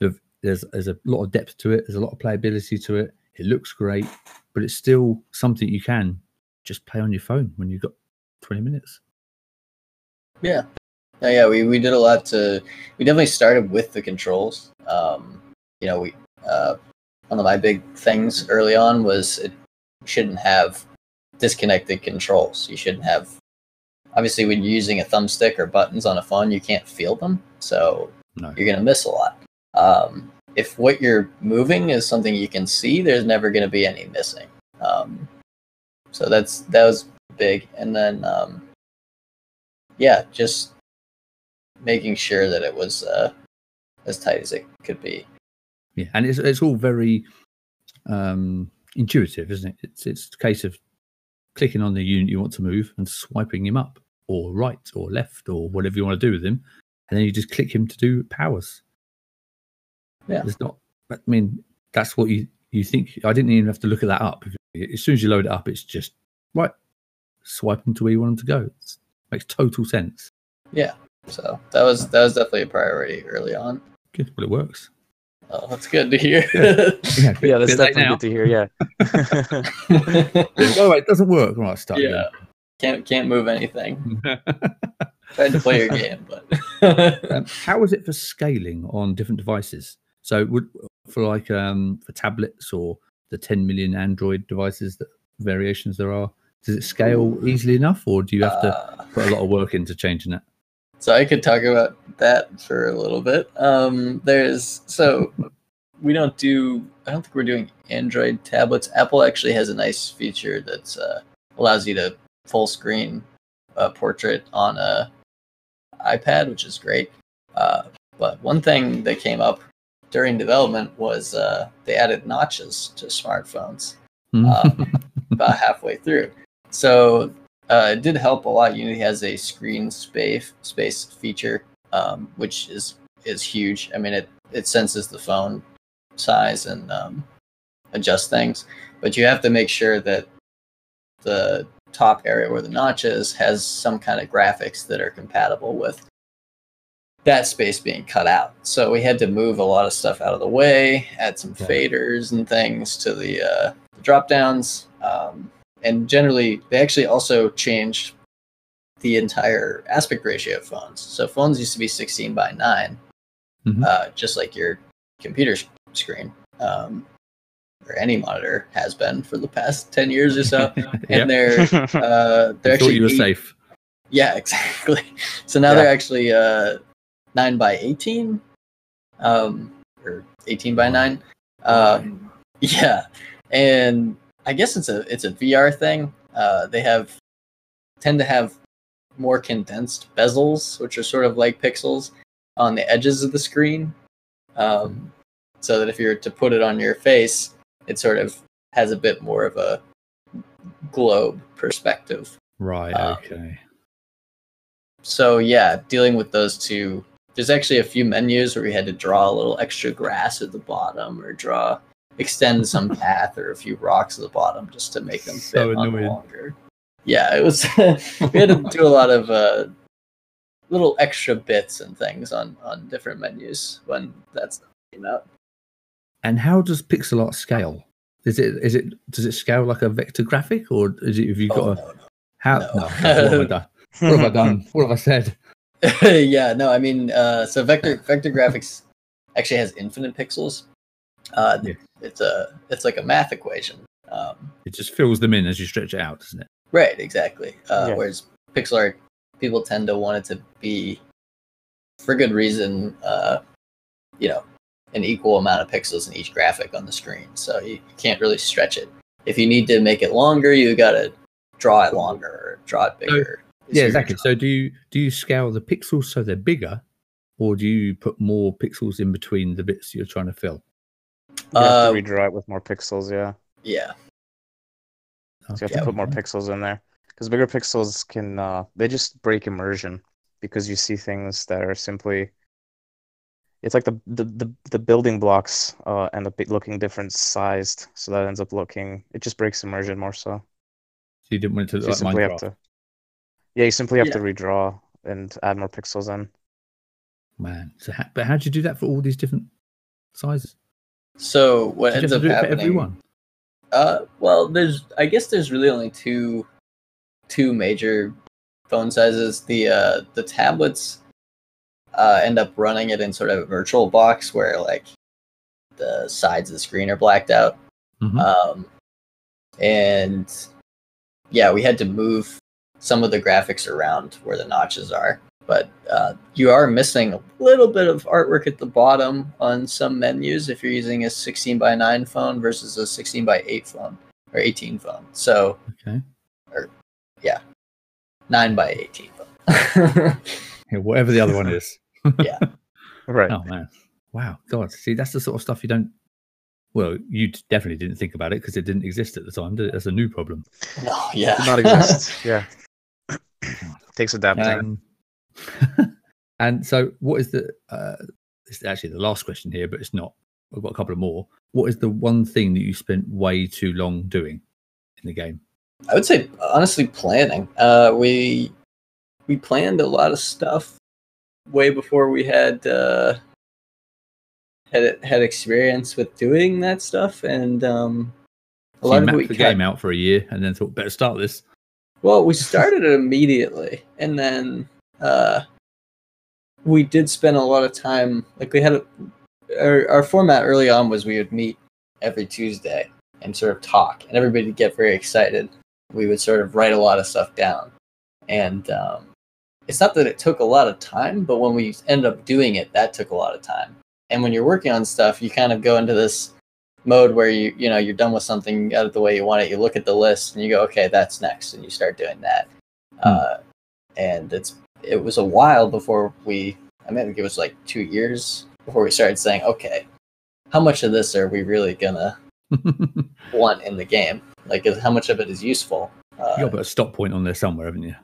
Speaker 1: Of there's there's a lot of depth to it. There's a lot of playability to it. It looks great, but it's still something you can just play on your phone when you've got 20 minutes.
Speaker 3: Yeah. No, yeah, we, we did a lot to we definitely started with the controls. Um, you know, we uh, one of my big things early on was it shouldn't have disconnected controls. You shouldn't have obviously when you're using a thumbstick or buttons on a phone, you can't feel them, so
Speaker 1: No.
Speaker 3: you're gonna miss a lot. Um, if what you're moving is something you can see, there's never gonna be any missing. Um, so that's that was big, and then um, yeah, just making sure that it was uh, as tight as it could be.
Speaker 1: Yeah, and it's it's all very um, intuitive, isn't it? It's it's a case of clicking on the unit you want to move and swiping him up or right or left or whatever you want to do with him, and then you just click him to do powers.
Speaker 3: Yeah.
Speaker 1: it's not. I mean, that's what you you think. I didn't even have to look at that up. As soon as you load it up, it's just right. Swipe him to where you want him to go. It makes total sense.
Speaker 3: So that was that was definitely a priority early on.
Speaker 1: Good, well, it works.
Speaker 3: Oh, that's good to hear.
Speaker 1: Yeah, bit-
Speaker 2: Yeah, that's definitely
Speaker 1: now.
Speaker 2: good to hear, yeah.
Speaker 1: oh, wait, it doesn't work. Right, start again.
Speaker 3: yeah, can't can't move anything. Tried to play your game, but
Speaker 1: Um, how is it for scaling on different devices? So, would for like um, for tablets or the 10 million Android devices that variations there are, does it scale easily enough, or do you have to
Speaker 3: Uh,
Speaker 1: put a lot of work into changing that?
Speaker 3: So I could talk about that for a little bit. Um, there's so we don't do. I don't think we're doing Android tablets. Apple actually has a nice feature that uh, allows you to full screen uh, portrait on a iPad, which is great. Uh, but one thing that came up during development was uh, they added notches to smartphones um, about halfway through. So uh, it did help a lot. Unity has a screen space space feature, um, which is is huge. I mean, it it senses the phone size and um, adjust things, but you have to make sure that the top area where the notch is has some kind of graphics that are compatible with that space being cut out. So we had to move a lot of stuff out of the way, add some
Speaker 1: Yeah.
Speaker 3: faders and things to the, uh, the drop downs. Um, and generally, they actually also changed the entire aspect ratio of phones. So phones used to be 16 by 9,
Speaker 1: Mhm.
Speaker 3: uh, just like your computer s- screen. Um, or any monitor has been for the past 10 years or so.
Speaker 1: Yep.
Speaker 3: And they're uh, they're
Speaker 1: thought
Speaker 3: actually
Speaker 1: you were
Speaker 3: eight-
Speaker 1: safe.
Speaker 3: yeah, exactly. So now
Speaker 2: Yeah.
Speaker 3: they're actually uh, nine by eighteen, um, or eighteen by nine. Um, yeah, and I guess it's a it's a VR thing. Uh, they have tend to have more condensed bezels, which are sort of like pixels on the edges of the screen, um, so that if you were to put it on your face, it sort of has a bit more of a globe perspective.
Speaker 1: Right.
Speaker 3: Uh,
Speaker 1: okay.
Speaker 3: so yeah, dealing with those two. There's actually a few menus where we had to draw a little extra grass at the bottom, or draw extend some path or a few rocks at the bottom just to make them fit on longer. Yeah, it was. we had to do a lot of uh, little extra bits and things on on different menus when that's came out.
Speaker 1: And how does pixel art scale? Is it is it does it scale like a vector graphic or is it have you got
Speaker 3: Oh,
Speaker 1: a
Speaker 3: no,
Speaker 1: how
Speaker 3: no.
Speaker 1: no. what have I done? What have I done? What have I said?
Speaker 3: yeah, no, I mean, uh, so vector vector graphics actually has infinite pixels. Uh,
Speaker 1: Yeah.
Speaker 3: It's a it's like a math equation. Um,
Speaker 1: It just fills them in as you stretch it out, doesn't it?
Speaker 3: right, exactly. Uh,
Speaker 2: Yeah.
Speaker 3: Whereas pixel art, people tend to want it to be, for good reason, uh, you know, an equal amount of pixels in each graphic on the screen. So you, you can't really stretch it. If you need to make it longer, you got to draw it longer or draw it bigger.
Speaker 1: Yeah,
Speaker 3: So
Speaker 1: exactly. So do you do you scale the pixels so they're bigger, or do you put more pixels in between the bits you're trying to fill?
Speaker 2: You have
Speaker 3: Uh,
Speaker 2: to redraw it with more pixels, yeah.
Speaker 3: Yeah.
Speaker 2: So you have
Speaker 1: Okay.
Speaker 2: to put more pixels in there because bigger pixels can uh, they just break immersion because you see things that are simply it's like the the the, the building blocks uh, end up looking different sized, so that ends up looking it just breaks immersion more so.
Speaker 1: So you didn't want it to
Speaker 2: So you
Speaker 1: like
Speaker 2: simply
Speaker 1: Minecraft.
Speaker 2: have to yeah, you simply have
Speaker 3: Yeah.
Speaker 2: to redraw and add more pixels in.
Speaker 1: Man, so ha- but how do you do that for all these different sizes?
Speaker 3: So what ends up
Speaker 1: to do it for
Speaker 3: happening?
Speaker 1: everyone?
Speaker 3: Uh, well, there's I guess there's really only two two major phone sizes. The uh the tablets uh end up running it in sort of a virtual box where like the sides of the screen are blacked out.
Speaker 1: Mhm.
Speaker 3: Um and yeah, we had to move some of the graphics around where the notches are. But uh, you are missing a little bit of artwork at the bottom on some menus if you're using a 16 by 9 phone versus a 16 by 8 phone or 18 phone. So
Speaker 1: Okay.
Speaker 3: or yeah, 9 by 18 phone.
Speaker 1: Yeah, whatever the other one is. Yeah.
Speaker 2: Right.
Speaker 1: Oh man, wow, God, see, that's the sort of stuff you don't. Well, you definitely didn't think about it because it didn't exist at the time. Did it? That's a new problem.
Speaker 3: no, yeah.
Speaker 2: It Did not exist. yeah. Takes adapting.
Speaker 1: Um, and so, what is the? Uh, is actually the last question here, but it's not. I've got a couple of more. What is the one thing that you spent way too long doing in the game?
Speaker 3: I would say honestly planning. Uh, we we planned a lot of stuff way before we had uh, had had experience with doing that stuff, and um, a
Speaker 1: So
Speaker 3: lot of
Speaker 1: mapped
Speaker 3: we
Speaker 1: the
Speaker 3: cut-
Speaker 1: game out for a year and then thought, better start this.
Speaker 3: Well, we started it immediately, and then uh, we did spend a lot of time. Like we had a, our our format early on was we would meet every Tuesday and sort of talk, and everybody would get very excited. We would sort of write a lot of stuff down, and um, it's not that it took a lot of time, but when we ended up doing it, that took a lot of time. and when you're working on stuff, you kind of go into this mode where you you know you're done with something, out it the way you want it. You look at the list and you go, okay, that's next, and you start doing that. Uh, and it's it was a while before we. I mean, it was like two years before we started saying, okay, how much of this are we really gonna want in the game? Like, is, how much of it is useful? Uh,
Speaker 1: you got to put a stop point on there somewhere, haven't you?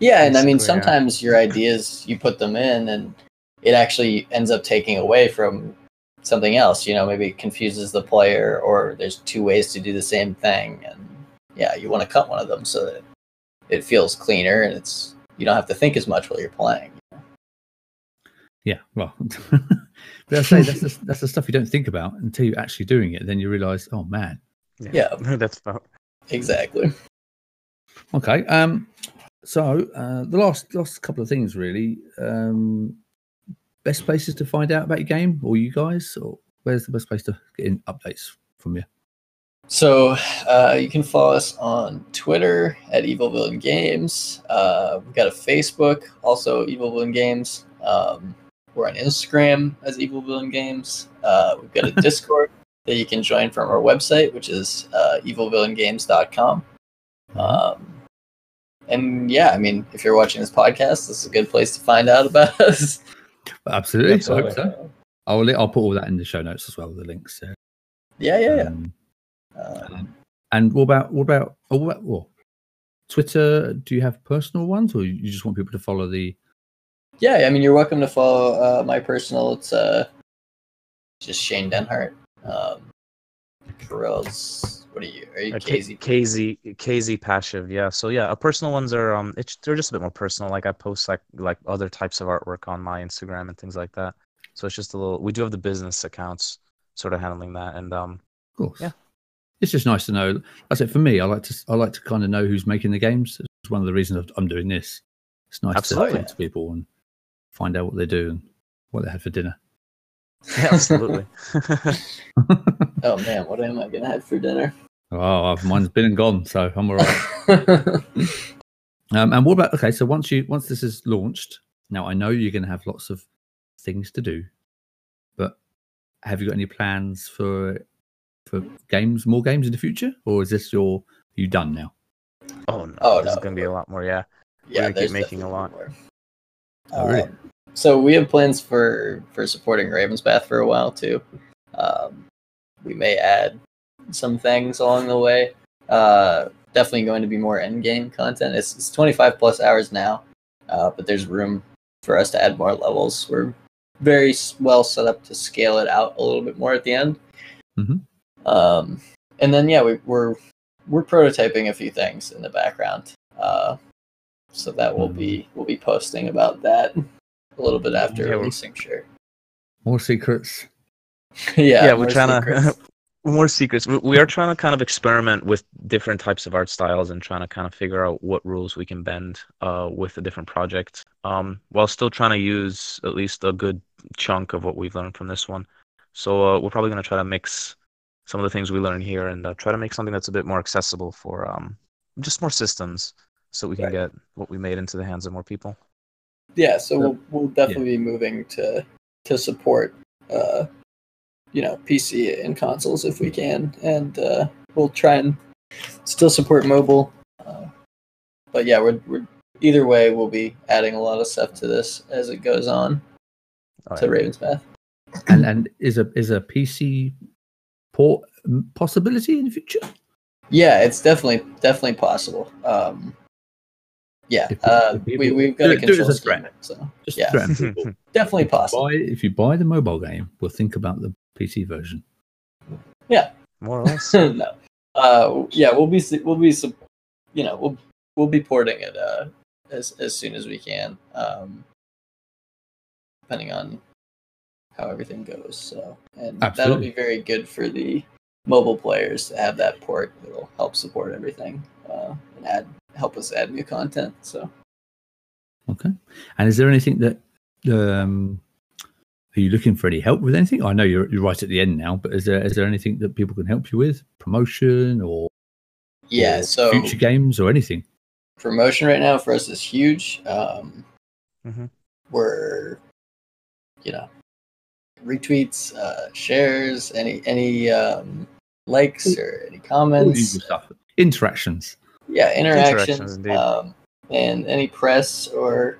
Speaker 3: yeah, and I mean,
Speaker 2: Basically, yeah.
Speaker 3: sometimes your ideas you put them in, and it actually ends up taking away from something else. You know, maybe it confuses the player, or there's two ways to do the same thing, and yeah, you want to cut one of them so that it feels cleaner and it's you don't have to think as much while you're playing.
Speaker 1: Yeah, well, but I say that's the, that's the stuff you don't think about until you're actually doing it. Then you realise, oh man.
Speaker 3: Yeah.
Speaker 2: that's about.
Speaker 3: Exactly.
Speaker 1: Okay. Um. So uh, the last last couple of things really. Um, best places to find out about your game, or you guys, or where's the best place to get in updates from you?
Speaker 3: So uh, you can follow us on Twitter at Evil Villain Games. Uh, we've got a Facebook, also Evil Villain Games. Um, we're on Instagram as Evil Villain Games. Uh, we've got a Discord that you can join from our website, which is uh, evilvillaingames.com. Um, and yeah, I mean, if you're watching this podcast, this is a good place to find out about us.
Speaker 1: Absolutely. I
Speaker 3: So,
Speaker 1: hope so. I'll I'll put all that in the show notes as well, the links. So,
Speaker 3: yeah, yeah, yeah.
Speaker 1: um,
Speaker 3: Um,
Speaker 1: and what about what about oh, what, what Twitter? Do you have personal ones, or you just want people to follow the?
Speaker 3: Yeah, I mean, you're welcome to follow uh, my personal. It's uh, just Shane Denhart. Um, Kirill's. What are you? Are you
Speaker 2: Uh, K-
Speaker 3: KZ?
Speaker 2: KZ KZ Passive, yeah. So yeah, uh, personal ones are um, it's they're just a bit more personal. Like I post like like other types of artwork on my Instagram and things like that. So it's just a little. We do have the business accounts, sort of handling that, and um,
Speaker 1: Of course.
Speaker 2: Yeah.
Speaker 1: It's just nice to know. I said for me, I like to I like to kind of know who's making the games. It's one of the reasons I'm doing this. It's nice
Speaker 2: Absolutely.
Speaker 1: to talk to people and find out what they do and what they had for dinner.
Speaker 2: yeah, absolutely.
Speaker 3: Oh man, what am I gonna have for dinner?
Speaker 1: Oh, mine's been and gone, so I'm all right. Um, and what about okay? So once you once this is launched, now I know you're going to have lots of things to do, but have you got any plans for for games, more games in the future, or is this your you done now?
Speaker 2: oh no,
Speaker 3: Oh,
Speaker 2: there's
Speaker 3: no.
Speaker 2: gonna be a lot more. Yeah.
Speaker 3: yeah,
Speaker 2: gonna keep making a lot.
Speaker 3: more.
Speaker 1: Oh, really?
Speaker 3: Um, so we have plans for for supporting Ravensbath for a while too. Um, we may add some things along the way. Uh, definitely going to be more end game content. It's, it's 25 plus hours now, uh, but there's room for us to add more levels. We're very well set up to scale it out a little bit more at the end.
Speaker 1: Mhm.
Speaker 3: Um, and then yeah, we, we're we're prototyping a few things in the background. Uh, so that will be we'll be posting about that a little bit after
Speaker 2: Yeah,
Speaker 3: releasing. Sure.
Speaker 1: More secrets.
Speaker 3: yeah,
Speaker 2: yeah, we're trying
Speaker 3: secrets.
Speaker 2: to more secrets. We, we are trying to kind of experiment with different types of art styles and trying to kind of figure out what rules we can bend uh, with a different project, um, while still trying to use at least a good chunk of what we've learned from this one. So uh, we're probably going to try to mix some of the things we learn here and uh, try to make something that's a bit more accessible for um, just more systems, so we can
Speaker 3: Right.
Speaker 2: get what we made into the hands of more people.
Speaker 3: yeah, so we'll we'll definitely be moving to to support uh you know PC and consoles if we can, and uh, we'll try and still support mobile. Uh, but yeah, we're we're either way we'll be adding a lot of stuff to this as it goes on
Speaker 2: Oh,
Speaker 3: to
Speaker 2: yeah.
Speaker 3: Ravensbath.
Speaker 1: and and is a is a PC port possibility in the future?
Speaker 3: Yeah, it's definitely definitely possible. Um, yeah, uh, we we've got
Speaker 1: do
Speaker 3: a
Speaker 1: it- do it as
Speaker 3: control
Speaker 1: a
Speaker 3: scheme,
Speaker 1: threat.
Speaker 3: so
Speaker 1: Just
Speaker 3: Yeah.
Speaker 1: threaten people.
Speaker 3: definitely possible.
Speaker 1: buy if you buy the mobile game, we'll think about the PC version.
Speaker 2: Yeah, more or less.
Speaker 3: no. Uh, yeah, we'll be we'll be sup- you know we'll we'll be porting it uh as as soon as we can, um, depending on how everything goes. So, and that'll be very good for the mobile players to have that port. It'll help support everything uh, and add help us add new content. So.
Speaker 1: Okay. And is there anything that um are you looking for any help with anything? I know you're you're right at the end now, but is there is there anything that people can help you with? Promotion or
Speaker 3: Yeah,
Speaker 1: or
Speaker 3: so
Speaker 1: future games or anything?
Speaker 3: promotion right now for us is huge. Um,
Speaker 2: Mhm.
Speaker 3: We're, you know, retweets, uh, shares, any any um, likes or any comments.
Speaker 1: stuff. Interactions.
Speaker 3: Yeah,
Speaker 2: Interactions,
Speaker 3: interactions, um, and any press or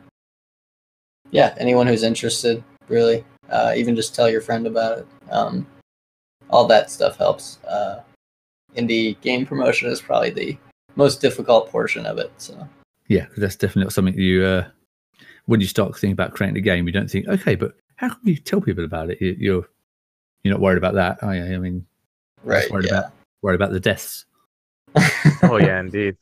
Speaker 3: yeah, anyone who's interested. Really, uh, even just tell your friend about it. Um, all that stuff helps. Uh, indie game promotion is probably the most difficult portion of it. So
Speaker 1: yeah, that's definitely something you. Uh, when you start thinking about creating a game, you don't think, okay, but how can you tell people about it? You, you're you're not worried about that, are you? I mean, you're
Speaker 3: right,
Speaker 1: worried
Speaker 3: yeah.
Speaker 1: about worried about the deaths.
Speaker 2: oh yeah, indeed.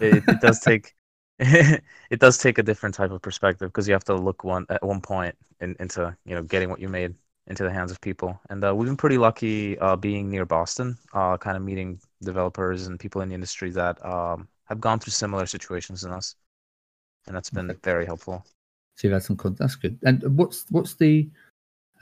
Speaker 2: It, it does take it does take a different type of perspective because you have to look one at one point in, into you know getting what you made into the hands of people. And uh, we've been pretty lucky uh, being near Boston, uh, kind of meeting developers and people in the industry that um, have gone through similar situations than us, and that's been very helpful.
Speaker 1: So you've had some con- that's good. And what's what's the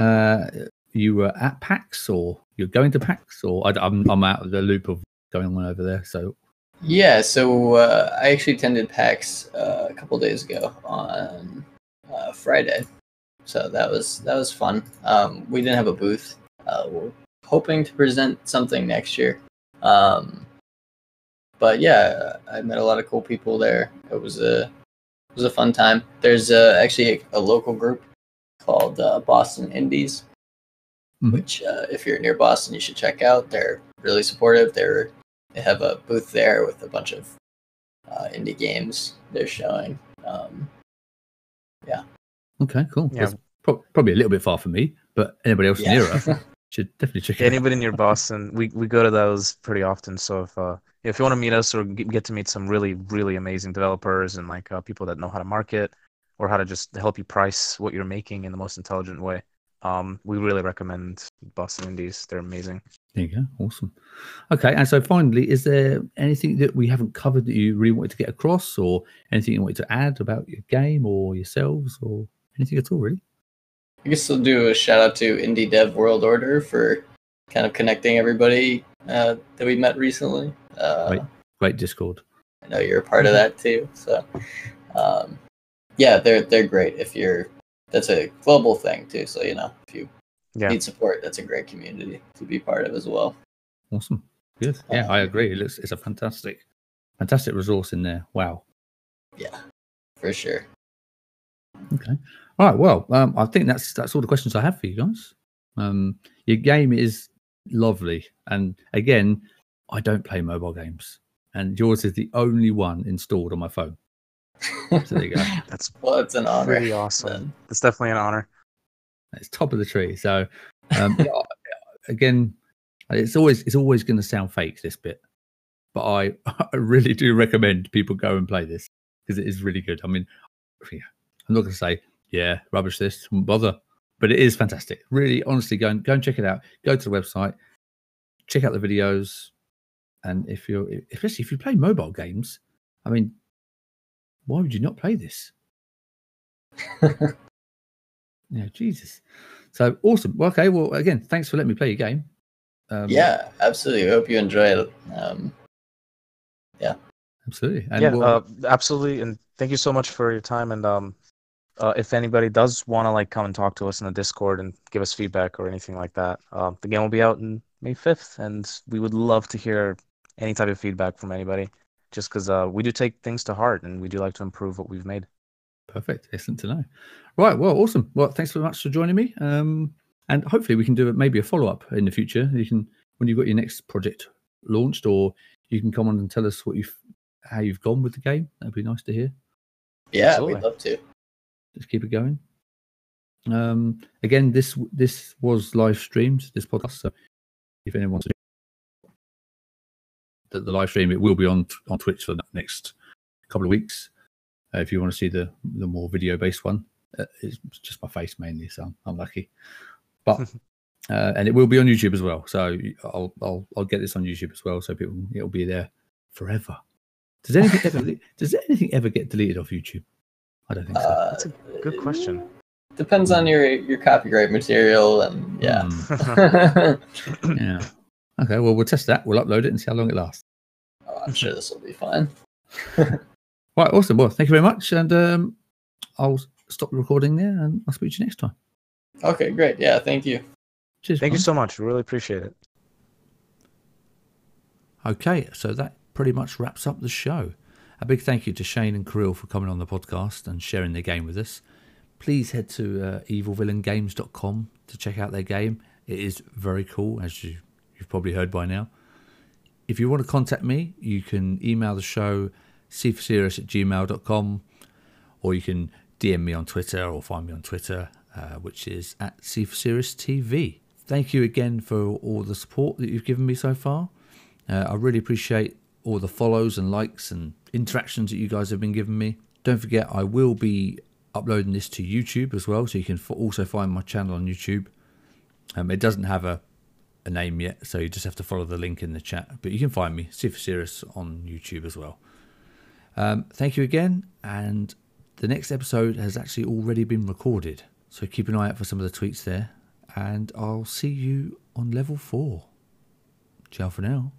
Speaker 1: uh you were at PAX or you're going to PAX or I, am I'm out of the loop of going on over there. So
Speaker 3: Yeah, so uh, I actually attended PAX uh, a couple days ago on uh, Friday, so that was that was fun. Um, we didn't have a booth. Uh, we're hoping to present something next year, um, but yeah, I met a lot of cool people there. It was a it was a fun time. There's uh, actually a, a local group called uh, Boston Indies,
Speaker 1: Mhm.
Speaker 3: which uh, if you're near Boston, you should check out. They're really supportive. They're they have a booth there with a bunch of uh, indie games they're showing. Um, yeah.
Speaker 1: okay, cool.
Speaker 2: Yeah.
Speaker 1: Pro- probably a little bit far for me, but anybody else
Speaker 3: yeah.
Speaker 1: nearer should definitely check it. out.
Speaker 2: Anybody near Boston, we, we go to those pretty often. So if uh, if you want to meet us or get get to meet some really really amazing developers and like uh, people that know how to market or how to just help you price what you're making in the most intelligent way, um, we really recommend Boston Indies. They're amazing.
Speaker 1: There you go. Awesome. Okay, and so finally, is there anything that we haven't covered that you really wanted to get across, or anything you wanted to add about your game or yourselves, or anything at all, really?
Speaker 3: I guess I'll do a shout out to Indie Dev World Order for kind of connecting everybody uh, that we met recently. Uh,
Speaker 1: Right. Great Discord.
Speaker 3: I know you're a part of that too. So, um, yeah, they're they're great. If you're, that's a global thing too. So you know, if you
Speaker 2: Yeah.
Speaker 3: need support, that's a great community to be part of as well.
Speaker 1: Awesome. Good. Yeah, I agree. It looks it's a fantastic, fantastic resource in there. Wow.
Speaker 3: Yeah, for sure.
Speaker 1: Okay. All right. Well, um, I think that's that's all the questions I have for you guys. Um, your game is lovely, and again, I don't play mobile games, and yours is the only one installed on my phone. So there you go.
Speaker 2: That's
Speaker 3: well, it's an honor.
Speaker 2: pretty awesome.
Speaker 3: then.
Speaker 2: It's definitely an honor.
Speaker 1: It's top of the tree. So, um, yeah, again, it's always it's always going to sound fake this bit, but I I really do recommend people go and play this because it is really good. I mean, yeah, I'm not going to say yeah, rubbish this, wouldn't bother, but it is fantastic. Really, honestly, go and go and check it out. Go to the website, check out the videos, and if you're especially if you play mobile games, I mean, why would you not play this? Yeah, Jesus. So awesome. Well, okay. Well, again, thanks for letting me play your game. Um,
Speaker 3: yeah, absolutely. I hope you enjoy it. Um, yeah,
Speaker 1: absolutely. And
Speaker 2: yeah,
Speaker 1: we'll-
Speaker 2: uh, absolutely. And thank you so much for your time. And um, uh, if anybody does want to like come and talk to us in the Discord and give us feedback or anything like that, uh, the game will be out in May fifth, and we would love to hear any type of feedback from anybody. Just because uh, we do take things to heart and we do like to improve what we've made.
Speaker 1: perfect. Excellent to know. Right. Well, awesome. Well, thanks very much for joining me. Um, and hopefully we can do maybe a follow up in the future. You can when you've got your next project launched, or you can come on and tell us what you've how you've gone with the game. That'd be nice to hear.
Speaker 3: yeah,
Speaker 2: Absolutely.
Speaker 3: we'd love to.
Speaker 1: Just keep it going. Um, again, this this was live streamed. This podcast. So if anyone wants to the, the live stream, it will be on on Twitch for the next couple of weeks. Uh, if you want to see the the more video based one, uh, it's just my face mainly, so I'm, I'm lucky. But uh, and it will be on YouTube as well. So I'll I'll I'll get this on YouTube as well, so people it'll be there forever. Does anything ever does anything ever get deleted off YouTube? I don't think so.
Speaker 3: Uh,
Speaker 2: That's a good question.
Speaker 3: Depends on your your copyright material and yeah.
Speaker 1: Hmm, yeah. Okay. Well, we'll test that. We'll upload it and see how long it lasts.
Speaker 3: Oh, I'm sure this will be fine.
Speaker 1: Right. Awesome. Well, thank you very much, and um, I'll stop the recording there, and I'll speak to you next time.
Speaker 3: Okay, great. Yeah, thank you.
Speaker 1: Cheers.
Speaker 2: Thank you so much. Really appreciate it.
Speaker 1: Okay, so that pretty much wraps up the show. A big thank you to Shane and Kirill for coming on the podcast and sharing their game with us. Please head to uh, evilvillaingames.com to check out their game. It is very cool, as you, you've probably heard by now. If you want to contact me, you can email the show cforserious at gmail.com or you can DM me on Twitter or find me on Twitter, uh, which is at cforserious TV. Thank you again for all the support that you've given me so far. Uh, I really appreciate all the follows and likes and interactions that you guys have been giving me. Don't forget, I will be uploading this to YouTube as well, so you can also find my channel on YouTube. Um, it doesn't have a, a name yet, so you just have to follow the link in the chat. But you can find me, Super Serious, on YouTube as well. Um, thank you again, and the next episode has actually already been recorded, so keep an eye out for some of the tweets there. And I'll see you on level four. Ciao for now.